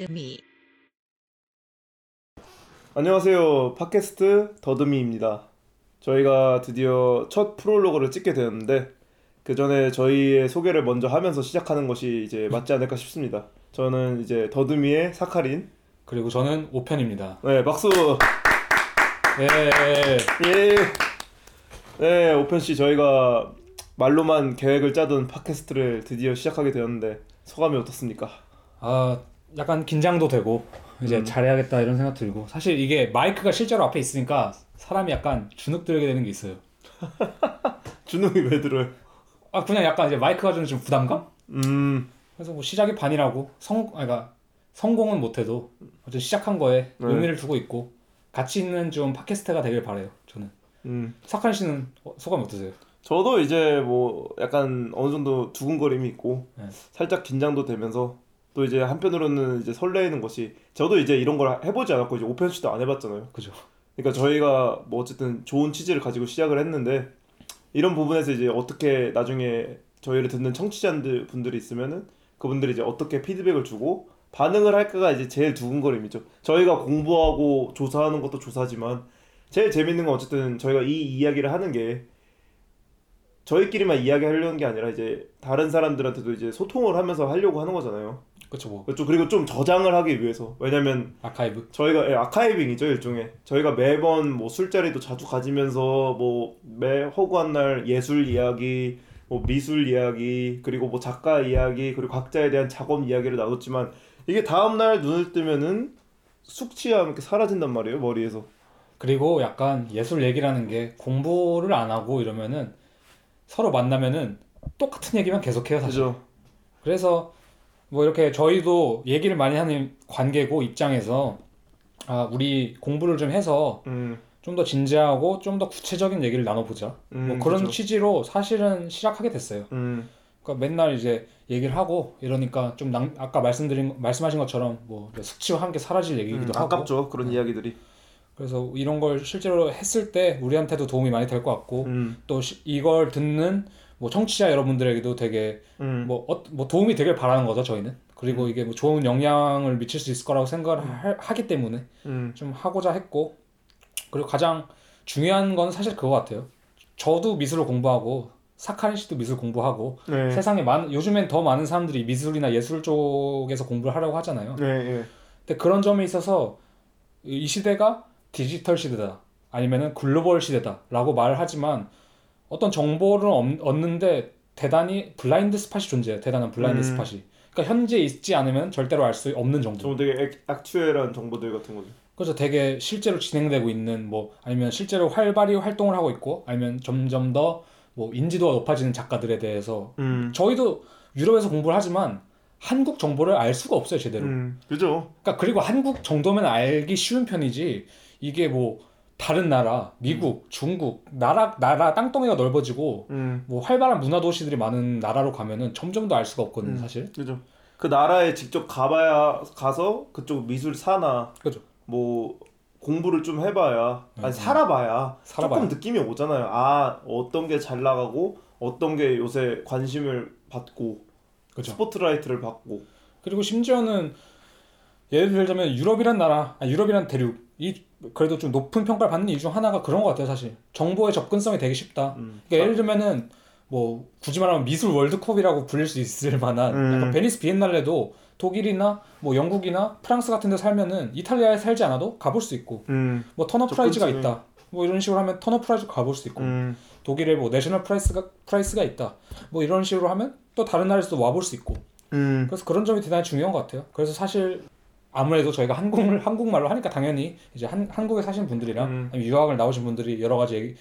더듬이 안녕하세요. 팟캐스트 더듬이입니다. 저희가 드디어 첫 프롤로그를 찍게 되었는데 그 전에 저희의 소개를 먼저 하면서 시작하는 것이 이제 맞지 않을까 싶습니다. 저는 이제 더듬이의 사카린. 그리고 저는 오편입니다. 네, 박수. 네. 예. 네, 오편 씨 저희가 말로만 계획을 짜던 팟캐스트를 드디어 시작하게 되었는데 소감이 어떻습니까? 아, 약간 긴장도 되고 이제 음. 잘해야겠다 이런 생각 들고 사실 이게 마이크가 실제로 앞에 있으니까 사람이 약간 주눅 들게 되는 게 있어요. 주눅이 왜 들어요? 아, 그냥 약간 이제 마이크가 주는 좀 부담감? 음, 그래서 뭐 시작이 반이라고 성, 아, 그러니까 성공은 못해도 어쨌든 시작한 거에 네. 의미를 두고 있고 가치 있는 좀 팟캐스트가 되길 바래요. 저는. 음. 사칸 씨는 어, 소감이 어떠세요? 저도 이제 뭐 약간 어느 정도 두근거림이 있고 네. 살짝 긴장도 되면서 또 이제 한편으로는 이제 설레이는 것이 저도 이제 이런 걸 해보지 않았고 이제 오펜 씨도 안 해봤잖아요. 그죠? 그러니까 저희가 뭐 어쨌든 좋은 취지를 가지고 시작을 했는데 이런 부분에서 이제 어떻게 나중에 저희를 듣는 청취자들 분들이 있으면은 그분들이 이제 어떻게 피드백을 주고 반응을 할까가 이제 제일 두근거림이죠. 저희가 공부하고 조사하는 것도 조사지만 제일 재밌는 건 어쨌든 저희가 이 이야기를 하는 게 저희끼리만 이야기하려는 게 아니라 이제 다른 사람들한테도 이제 소통을 하면서 하려고 하는 거잖아요. 그렇죠. 뭐 그렇죠. 그리고 좀 저장을 하기 위해서 왜냐면 아카이브. 저희가 예, 아카이빙이죠 일종의 저희가 매번 뭐 술자리도 자주 가지면서 뭐 매 허구한 날 예술 이야기 뭐 미술 이야기 그리고 뭐 작가 이야기 그리고 각자에 대한 작업 이야기를 나눴지만 이게 다음 날 눈을 뜨면은 숙취함 이렇게 사라진단 말이에요 머리에서 그리고 약간 예술 얘기라는 게 공부를 안 하고 이러면은 서로 만나면은 똑같은 얘기만 계속해요 사실. 그죠 그래서 뭐 이렇게 저희도 얘기를 많이 하는 관계고 입장에서 아 우리 공부를 좀 해서 음, 좀더 진지하고 좀 더 구체적인 얘기를 나눠보자. 음 뭐 그런 그죠. 취지로 사실은 시작하게 됐어요. 음 그러니까 맨날 이제 얘기를 하고 이러니까 좀 낭, 아까 말씀드린 말씀하신 것처럼 뭐 숙취와 함께 사라질 음, 얘기기도 하고 아깝죠 그런 이야기들이 그래서 이런 걸 실제로 했을 때 우리한테도 도움이 많이 될 것 같고 음, 또 시- 이걸 듣는 뭐 청취자 여러분들에게도 되게 음, 뭐, 어, 뭐 도움이 되길 바라는 거죠 저희는. 그리고 이게 뭐 좋은 영향을 미칠 수 있을 거라고 생각을 하, 하기 때문에 음, 좀 하고자 했고 그리고 가장 중요한 건 사실 그거 같아요. 저도 미술을 공부하고 사카린 씨도 미술 공부하고 네, 세상에 많은 요즘엔 더 많은 사람들이 미술이나 예술 쪽에서 공부를 하려고 하잖아요. 네, 네, 근데 그런 점에 있어서 이이 시대가 디지털 시대다. 아니면은 글로벌 시대다라고 말을 하지만 어떤 정보를 얻- 얻는데 대단히 blind spot이 존재해요. 대단한 블라인드 음. spot이. 그러니까 현재 있지 않으면 절대로 알 수 없는 정보. 좀 되게 액, actual한 정보들 같은 거죠. 그래서 되게 실제로 진행되고 있는 뭐 아니면 실제로 활발히 활동을 하고 있고 아니면 점점 더 뭐 인지도가 높아지는 작가들에 대해서 음, 저희도 유럽에서 공부를 하지만 한국 정보를 알 수가 없어요 제대로. 음, 그죠. 그러니까 그리고 한국 정도면 알기 쉬운 편이지 이게 뭐 다른 나라 미국 중국 나라 나라 땅덩이가 넓어지고 음. 뭐 활발한 문화 도시들이 많은 나라로 가면은 점점 더 알 수가 없거든요 음. 사실 그죠. 그 나라에 직접 가봐야 가서 그쪽 미술 사나 그죠. 뭐 공부를 좀 해봐야 아니 음. 살아봐야, 살아봐야. 조금 느낌이 오잖아요. 아 어떤 게 잘 나가고 어떤 게 요새 관심을 받고 그죠 스포트라이트를 받고 그리고 심지어는 예를 들자면 유럽이란 나라, 아, 유럽이란 대륙 이 그래도 좀 높은 평가를 받는 이유 중 하나가 그런 것 같아요, 사실. 정보의 접근성이 되게 쉽다. 음. 그러니까 예를 들면은 뭐 굳이 말하면 미술 월드컵이라고 불릴 수 있을 만한 음. 약간 베니스 비엔날레도 독일이나 뭐 영국이나 프랑스 같은 데 살면은 이탈리아에 살지 않아도 가볼 수 있고 음. 뭐 Turner Prize가 있다. 뭐 이런 식으로 하면 Turner Prize 가볼 수 있고 음. 독일에 뭐 national prize가 prize가 있다. 뭐 이런 식으로 하면 또 다른 나라에서도 와볼 수 있고 음. 그래서 그런 점이 대단히 중요한 것 같아요. 그래서 사실 아무래도 저희가 한국을 한국말로 하니까 당연히 이제 한, 한국에 사신 분들이랑 음. 유학을 나오신 분들이 여러 가지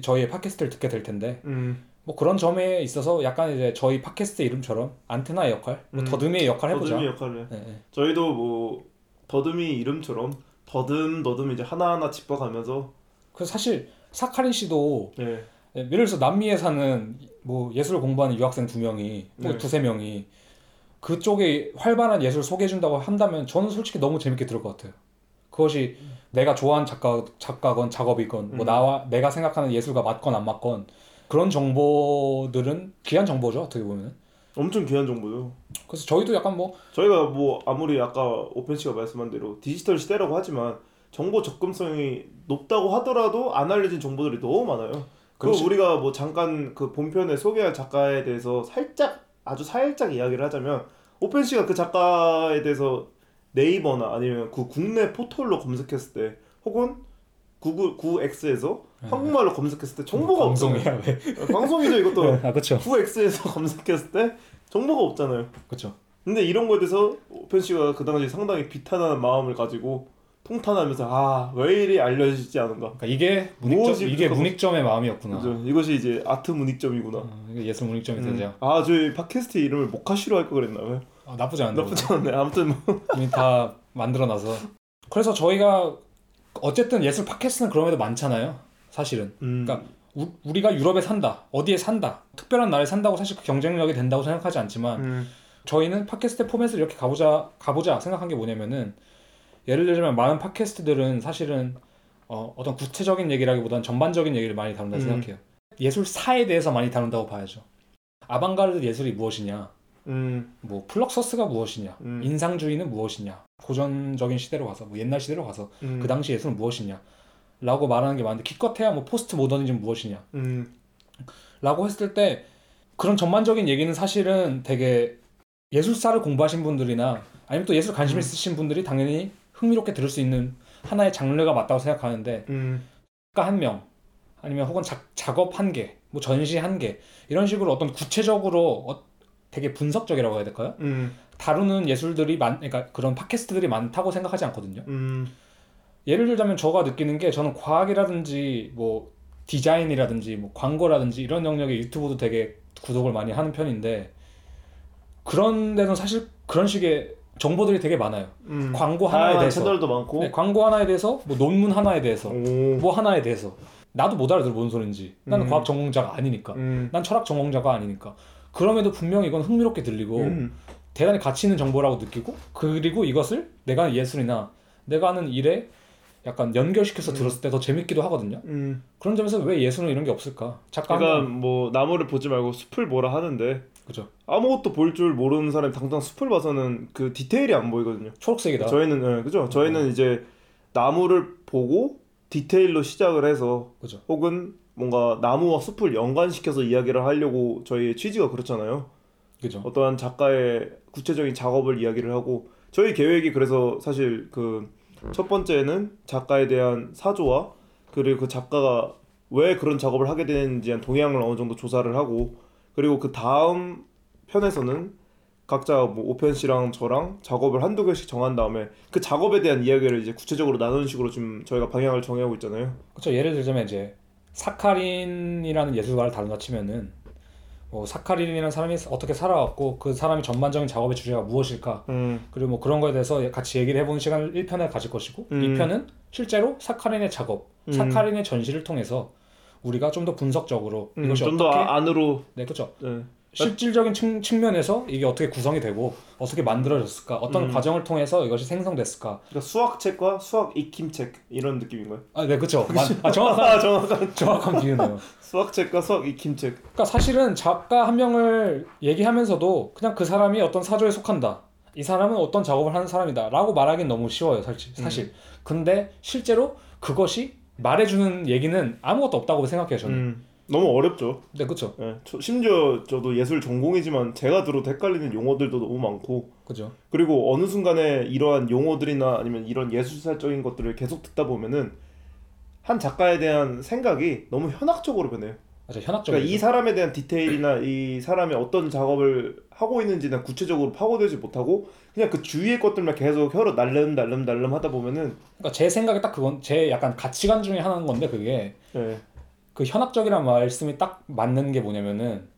저희의 팟캐스트를 듣게 될 텐데 음. 뭐 그런 점에 있어서 약간 이제 저희 팟캐스트 이름처럼 안테나의 역할, 뭐 음. 더듬이의 역할 해보자. 더듬이 역할을 네, 네. 저희도 뭐 더듬이 이름처럼 더듬 더듬 이제 하나하나 짚어가면서 그래서 사실 사카린 씨도 네. 예, 예를 들어서 남미에 사는 뭐 예술을 공부하는 유학생 두 명이 뭐 네. 두세 명이 그쪽에 활발한 예술 소개해준다고 한다면 저는 솔직히 너무 재밌게 들을 것 같아요. 그것이 내가 좋아하는 작가 작가건 작업이건 뭐 음. 나와 내가 생각하는 예술과 맞건 안 맞건 그런 정보들은 귀한 정보죠 어떻게 보면 엄청 귀한 정보죠. 그래서 저희도 약간 뭐 저희가 뭐 아무리 아까 오펜 씨가 말씀한 대로 디지털 시대라고 하지만 정보 접근성이 높다고 하더라도 안 알려진 정보들이 너무 많아요. 그 그렇지. 우리가 뭐 잠깐 그 본편에 소개할 작가에 대해서 살짝 아주 살짝 이야기를 하자면 오펜 씨가 그 작가에 대해서 네이버나 아니면 그 국내 포털로 검색했을 때 혹은 구글 9X에서 한국말로 검색했을 때 정보가 없잖아요. 왜? 방송이죠 이것도 아 그렇죠. 9X에서 검색했을 때 정보가 없잖아요. 그렇죠. 근데 이런 거에 대해서 오펜 씨가 그 당시 상당히 비탄한 마음을 가지고 통탄하면서 아 왜 이리 알려지지 않은가. 그러니까 이게 문익점 이게 문익점의 마음이었구나. 그죠? 이것이 이제 아트 문익점이구나. 어, 이게 예술 문익점이 음. 되죠. 아 저희 팟캐스트 이름을 모카시로 할 거 그랬나요? 아, 나쁘지 않네. 나쁘지 않네. 아무튼 뭐 이미 다 만들어놔서. 그래서 저희가 어쨌든 예술 팟캐스트는 그럼에도 많잖아요. 사실은. 음, 그러니까 우, 우리가 유럽에 산다, 어디에 산다, 특별한 나라에 산다고 사실 그 경쟁력이 된다고 생각하지 않지만 음, 저희는 팟캐스트 포맷을 이렇게 가보자 가보자 생각한 게 뭐냐면은 예를 들면 많은 팟캐스트들은 사실은 어, 어떤 구체적인 얘기라기보다는 전반적인 얘기를 많이 다룬다 고 음. 생각해요. 예술사에 대해서 많이 다룬다고 봐야죠. 아방가르드 예술이 무엇이냐, 음, 뭐 플럭서스가 무엇이냐, 음. 인상주의는 무엇이냐, 고전적인 시대로 가서 뭐 옛날 시대로 가서 음, 그 당시 예술은 무엇이냐, 라고 말하는 게 많은데 기껏해야 뭐 포스트 모더니즘 무엇이냐, 음, 라고 했을 때 그런 전반적인 얘기는 사실은 되게 예술사를 공부하신 분들이나 아니면 또 예술 관심 음. 있으신 분들이 당연히 흥미롭게 들을 수 있는 하나의 장르가 맞다고 생각하는데 음, 작가 한 명 아니면 혹은 작, 작업 한 개, 뭐 전시 한 개 이런 식으로 어떤 구체적으로 어, 되게 분석적이라고 해야 될까요? 음, 다루는 예술들이 많, 그러니까 그런 팟캐스트들이 많다고 생각하지 않거든요. 음, 예를 들자면 저가 느끼는 게 저는 과학이라든지 뭐 디자인이라든지 뭐 광고라든지 이런 영역의 유튜브도 되게 구독을 많이 하는 편인데 그런 데는 사실 그런 식의 정보들이 되게 많아요. 음. 광고 하나에 다양한 대해서. 채널도 많고. 네, 광고 하나에 대해서 뭐 논문 하나에 대해서 오. 뭐 하나에 대해서 나도 못 알아들어 뭔 소린지 나는 음. 과학 전공자가 아니니까 음. 난 철학 전공자가 아니니까 그럼에도 분명히 이건 흥미롭게 들리고 음. 대단히 가치 있는 정보라고 느끼고 그리고 이것을 내가 하는 예술이나 내가 하는 일에 약간 연결시켜서 음. 들었을 때 더 재밌기도 하거든요. 음. 그런 점에서 왜 예술은 이런 게 없을까? 작가 그러니까 한 명, 뭐 나무를 보지 말고 숲을 보라 하는데 그죠? 아무것도 볼 줄 모르는 사람이 당장 숲을 봐서는 그 디테일이 안 보이거든요. 초록색이다. 저희는 예, 그죠? 저희는 이제 나무를 보고 디테일로 시작을 해서 그죠? 혹은 뭔가 나무와 숲을 연관시켜서 이야기를 하려고 저희의 취지가 그렇잖아요. 그죠? 어떠한 작가의 구체적인 작업을 이야기를 하고 저희 계획이 그래서 사실 그 첫 번째는 작가에 대한 사조와 그리고 그 작가가 왜 그런 작업을 하게 되는지에 대한 동향을 어느 정도 조사를 하고 그리고 그 다음 편에서는 각자 뭐 오펜 씨랑 저랑 작업을 한두 개씩 정한 다음에 그 작업에 대한 이야기를 이제 구체적으로 나누는 식으로 지금 저희가 방향을 정하고 있잖아요. 그렇죠. 예를 들자면 이제 사카린이라는 예술가를 다룬다 치면은 뭐 사카린이라는 사람이 어떻게 살아왔고 그 사람의 전반적인 작업의 주제가 무엇일까 음, 그리고 뭐 그런 거에 대해서 같이 얘기를 해보는 시간을 1편을 가질 것이고 음. 2편은 실제로 사카린의 작업, 음. 사카린의 전시를 통해서 우리가 좀 더 분석적으로 음, 이것이 좀더 어떻게 안으로 네 그렇죠 네. 실질적인 측, 측면에서 이게 어떻게 구성이 되고 어떻게 만들어졌을까 어떤 음. 과정을 통해서 이것이 생성됐을까 그러니까 수학책과 수학 익힘책 이런 느낌인가요? 아네 그렇죠 아, 정확한 아 정확한 정확한 비유네요 수학책과 수학 익힘책. 그러니까 사실은 작가 한 명을 얘기하면서도 그냥 그 사람이 어떤 사조에 속한다. 이 사람은 어떤 작업을 하는 사람이다. 라고 말하기는 너무 쉬워요, 사실. 사실. 근데 실제로 그것이 말해주는 얘기는 아무것도 없다고 생각해요, 저는. 음, 너무 어렵죠. 네, 그쵸. 예, 저- 심지어 저도 예술 전공이지만 제가 들어도 헷갈리는 용어들도 너무 많고 그죠. 그리고 어느 순간에 이러한 용어들이나 아니면 이런 예술사적인 것들을 계속 듣다 보면은 한 작가에 대한 생각이 너무 현학적으로 변해요. 맞아, 현학적이죠. 그러니까 이 사람에 대한 디테일이나 이 사람이 어떤 작업을 하고 있는지나 구체적으로 파고들지 못하고 그냥 그 주위의 것들만 계속 혀로 날름 날름 날름 하다 보면은 그러니까 제 생각에 딱 그건 제 약간 가치관 중에 하나인 건데 그게 예, 그 현학적이란 말씀이 딱 맞는 게 뭐냐면은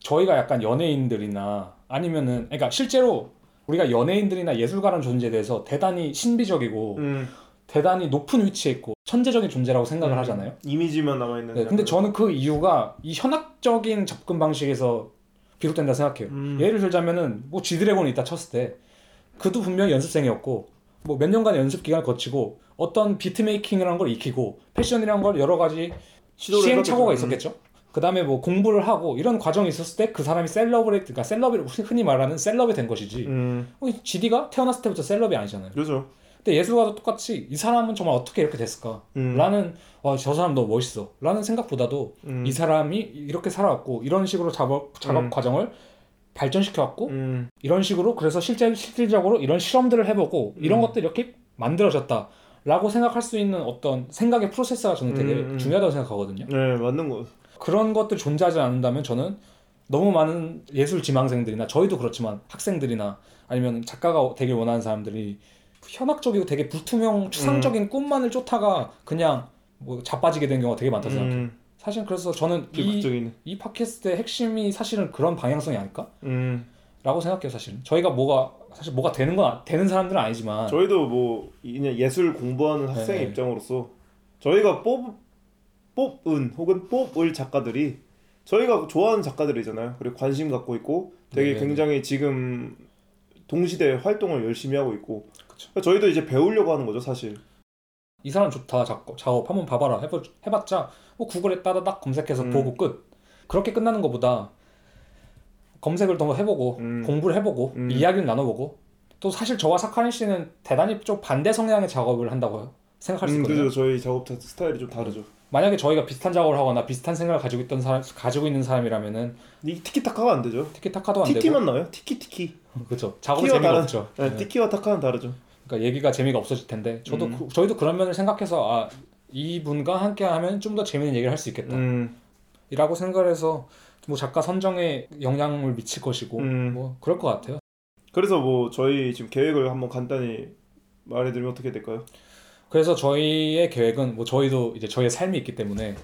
저희가 약간 연예인들이나 아니면은 그러니까 실제로 우리가 연예인들이나 예술가라는 존재에 대해서 대단히 신비적이고 음, 대단히 높은 위치에 있고 천재적인 존재라고 생각을 음, 하잖아요. 이미지만 남아 있는. 네, 근데 저는 그 이유가 이 현학적인 접근 방식에서 비롯된다 생각해요. 음. 예를 들자면은 뭐 G드래곤이 있다 쳤을 때 그도 분명히 연습생이었고 뭐 몇 년간 연습 기간을 거치고 어떤 beat making이라는 걸 익히고 패션이라는 걸 여러 가지 시행착오가 해봤겠죠. 있었겠죠. 그다음에 뭐 공부를 하고 이런 과정이 있었을 때 그 사람이 셀럽을 그러니까 셀럽이 흔히 말하는 셀럽이 된 것이지. 음, 어, GD가 태어났을 때부터 셀럽이 아니잖아요. 그렇죠. 근데 예술가도 똑같이 이 사람은 정말 어떻게 이렇게 됐을까? 음, 라는 와, 저 사람 너무 멋있어. 라는 생각보다도 음, 이 사람이 이렇게 살아왔고 이런 식으로 작업 작업 음. 과정을 발전시켜 왔고 음, 이런 식으로 그래서 실제 실질적으로 이런 실험들을 해보고 이런 음. 것들이 이렇게 만들어졌다 라고 생각할 수 있는 어떤 생각의 프로세스가 저는 되게 음, 음. 중요하다고 생각하거든요. 네 맞는 거. 그런 것들이 존재하지 않는다면 저는 너무 많은 예술 지망생들이나 저희도 그렇지만 학생들이나 아니면 작가가 되길 원하는 사람들이 현학적이고 되게 불투명 추상적인 꿈만을 쫓다가 그냥 뭐 자빠지게 된 경우가 되게 많다고 생각해요. 음, 사실 그래서 저는 이. 이 팟캐스트의 핵심이 사실은 그런 방향성이 아닐까? 음, 라고 생각해요 사실은 저희가 뭐가 사실 뭐가 되는 건 아- 되는 사람들은 아니지만 저희도 뭐 그냥 예술 공부하는 학생의 네. 입장으로서 저희가 뽑 뽑은 혹은 뽑을 작가들이 저희가 좋아하는 작가들이잖아요. 그리고 관심 갖고 있고 되게 네. 굉장히 지금 동시대 활동을 열심히 하고 있고 그쵸. 그러니까 저희도 이제 배우려고 하는 거죠 사실. 이 사람 좋다 작업, 작업 한번 봐봐라 해보, 해봤자 뭐 구글에 따다닥 검색해서 음. 보고 끝 그렇게 끝나는 것보다 검색을 더 해보고 음. 공부를 해보고 음. 이야기를 나눠보고 또 사실 저와 사카린 씨는 대단히 좀 반대 성향의 작업을 한다고 생각할 수 음, 있거든요 그죠. 저희 작업 자- 스타일이 좀 다르죠. 만약에 저희가 비슷한 작업을 하거나 비슷한 생각을 가지고 있던 사람 가지고 있는 사람이라면은 이 티키타카가 안 되죠. 티키타카도 안 되고 티티만 나요. 티키티키. 그렇죠 작업 재미가 없죠 네, 네. 티키와 타카는 다르죠. 그러니까 얘기가 재미가 없어질 텐데 저도 음. 그- 저희도 그런 면을 생각해서 아 이분과 함께 하면 좀 더 재밌는 얘기를 할 수 있겠다 음, 이라고 생각해서 뭐 작가 선정에 영향을 미칠 것이고 음. 뭐 그럴 것 같아요. 그래서 뭐 저희 지금 계획을 한번 간단히 말해드리면 어떻게 될까요? 그래서 저희의 계획은 뭐 저희도 이제 저희의 삶이 있기 때문에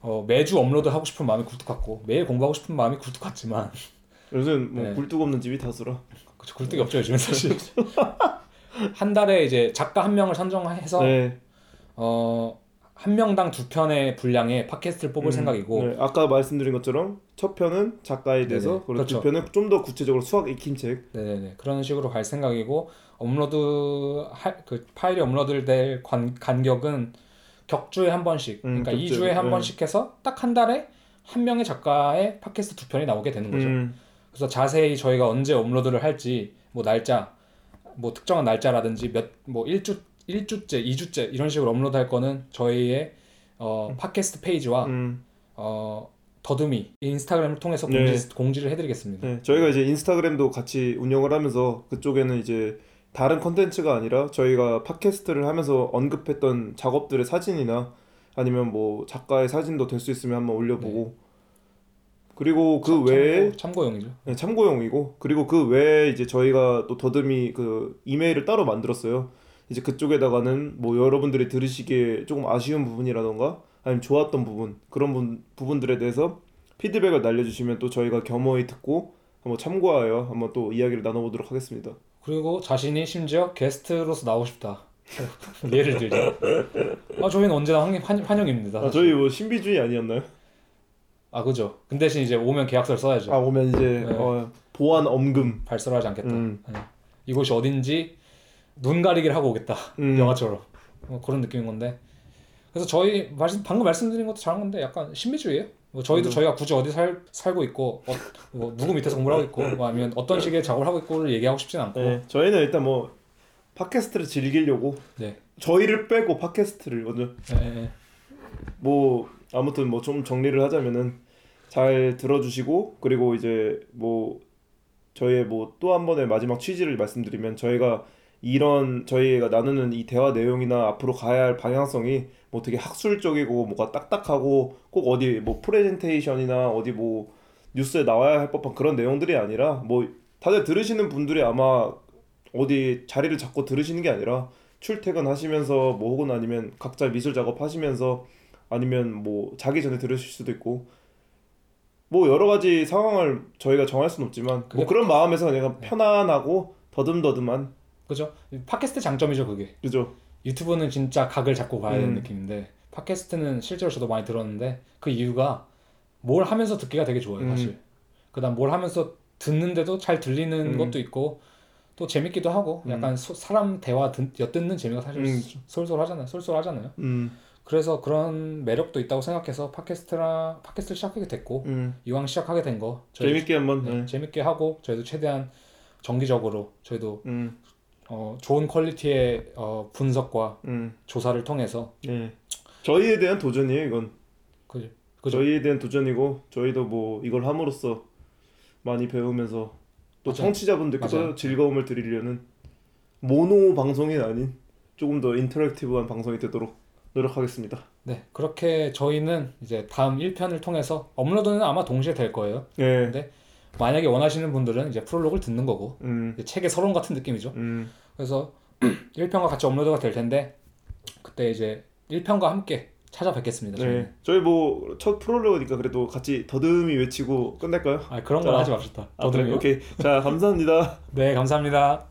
어, 매주 업로드 하고 싶은 마음이 굴뚝 같고 매일 공부하고 싶은 마음이 굴뚝 같지만 요즘 뭐 네. 굴뚝 없는 집이 다수라. 그쵸, 굴뚝이 없죠 요즘은 사실 한 달에 이제 작가 한 명을 선정해서 네. 어, 한 명당 두 편의 분량의 팟캐스트를 뽑을 음, 생각이고 네, 아까 말씀드린 것처럼 첫 편은 작가에 대해서 그리고 그렇죠. 두 편은 좀 더 구체적으로 수학 익힌 책. 네네네 그런 식으로 갈 생각이고 업로드 할, 그 파일이 업로드될 관, 간격은 격주에 한 번씩 음, 그러니까 격주, 2주에 한 네. 번씩 해서 딱 한 달에 한 명의 작가의 팟캐스트 두 편이 나오게 되는 거죠. 음, 그래서 자세히 저희가 언제 업로드를 할지 뭐 날짜 뭐 특정한 날짜라든지 몇뭐 1주 1주째, 2주째 이런 식으로 업로드 할 거는 저희의 어, 팟캐스트 페이지와 음, 어, 더듬이 인스타그램을 통해서 네. 공지, 공지를 해드리겠습니다. 네, 저희가 이제 인스타그램도 같이 운영을 하면서 그쪽에는 이제 다른 컨텐츠가 아니라 저희가 팟캐스트를 하면서 언급했던 작업들의 사진이나 아니면 뭐 작가의 사진도 될 수 있으면 한번 올려보고 그리고 그 참- 외에 참고, 참고 용이죠. 네, 참고용이고 그리고 그 외에 이제 저희가 또 더듬이 그 이메일을 따로 만들었어요. 이제 그쪽에다가는 뭐 여러분들이 들으시기에 조금 아쉬운 부분이라던가 아니면 좋았던 부분 그런 분, 부분들에 대해서 피드백을 날려주시면 또 저희가 겸허히 듣고 한번 참고하여 한번 또 이야기를 나눠보도록 하겠습니다. 그리고 자신이 심지어 게스트로서 나오고 싶다. 예를 들자. 아 저희는 언제나 환, 환, 환영입니다. 아, 저희 뭐 신비주의 아니었나요? 아 그죠. 그 대신 이제 오면 계약서를 써야죠. 아 오면 이제 네. 어, 보안 엄금. 발설을 하지 않겠다. 음. 네. 이곳이 어딘지 눈 가리기를 하고 오겠다. 음. 영화처럼 뭐 그런 느낌인 건데. 그래서 저희 말씀 방금 말씀드린 것도 잘한 건데 약간 신비주의예요. 뭐 저희도 음. 저희가 굳이 어디 살 살고 있고 어, 뭐 누구 밑에서 공부를 하고 있고 뭐 아니면 어떤 식의 작업을 하고 있고를 얘기하고 싶진 않고 네, 저희는 일단 뭐 팟캐스트를 즐기려고 네. 저희를 빼고 팟캐스트를 먼저 네, 네. 뭐 아무튼 뭐 좀 정리를 하자면은 잘 들어주시고 그리고 이제 뭐 저희의 뭐 또 한 번의 마지막 취지를 말씀드리면 저희가 이런 저희가 나누는 이 대화 내용이나 앞으로 가야 할 방향성이 뭐 되게 학술적이고 뭐가 딱딱하고 꼭 어디 뭐 프레젠테이션이나 어디 뭐 뉴스에 나와야 할 법한 그런 내용들이 아니라 뭐 다들 들으시는 분들이 아마 어디 자리를 잡고 들으시는 게 아니라 출퇴근하시면서 뭐 혹은 아니면 각자 미술 작업 하시면서 아니면 뭐 자기 전에 들으실 수도 있고 뭐 여러 가지 상황을 저희가 정할 수는 없지만 뭐 그런 마음에서 그냥 편안하고 더듬더듬한 그죠? 팟캐스트 장점이죠 그게. 그죠 유튜브는 진짜 각을 잡고 가야 되는 음. 느낌인데 팟캐스트는 실제로 저도 많이 들었는데 그 이유가 뭘 하면서 듣기가 되게 좋아요 음. 사실. 그다음 뭘 하면서 듣는데도 잘 들리는 음. 것도 있고 또 재밌기도 하고 음. 약간 소- 사람 대화 듣, 엿듣는 재미가 사실 음. 쏠쏠하잖아요. 쏠쏠하잖아요. 음 그래서 그런 매력도 있다고 생각해서 팟캐스트랑 팟캐스트를 시작하게 됐고 음. 이왕 시작하게 된 거 재밌게 한번. 네, 네. 재밌게 하고 저희도 최대한 정기적으로 저희도 음. 어, 좋은 퀄리티의 어, 분석과 음. 조사를 통해서 네. 저희에 대한 도전이에요, 이건. 그죠? 그죠? 저희에 대한 도전이고 저희도 뭐 이걸 함으로써 많이 배우면서 또 맞아요. 맞아요. 즐거움을 드리려는 모노 방송이 아닌 조금 더 interactive한 방송이 되도록 노력하겠습니다. 네 그렇게 저희는 이제 다음 1편을 통해서 업로드는 아마 동시에 될 거예요. 네. 네. 만약에 원하시는 분들은 이제 프롤로그를 듣는 거고 음. 책의 서론 같은 느낌이죠. 음. 그래서 1편과 같이 업로드가 될 텐데 그때 이제 1편과 함께 찾아뵙겠습니다. 저희는. 네. 저희 뭐 첫 프롤로그니까 그래도 같이 더듬이 외치고 끝낼까요? 아 그런 건 자, 하지 맙시다. 아, 그래? 더듬이요? 오케이. 자, 감사합니다. 네 감사합니다.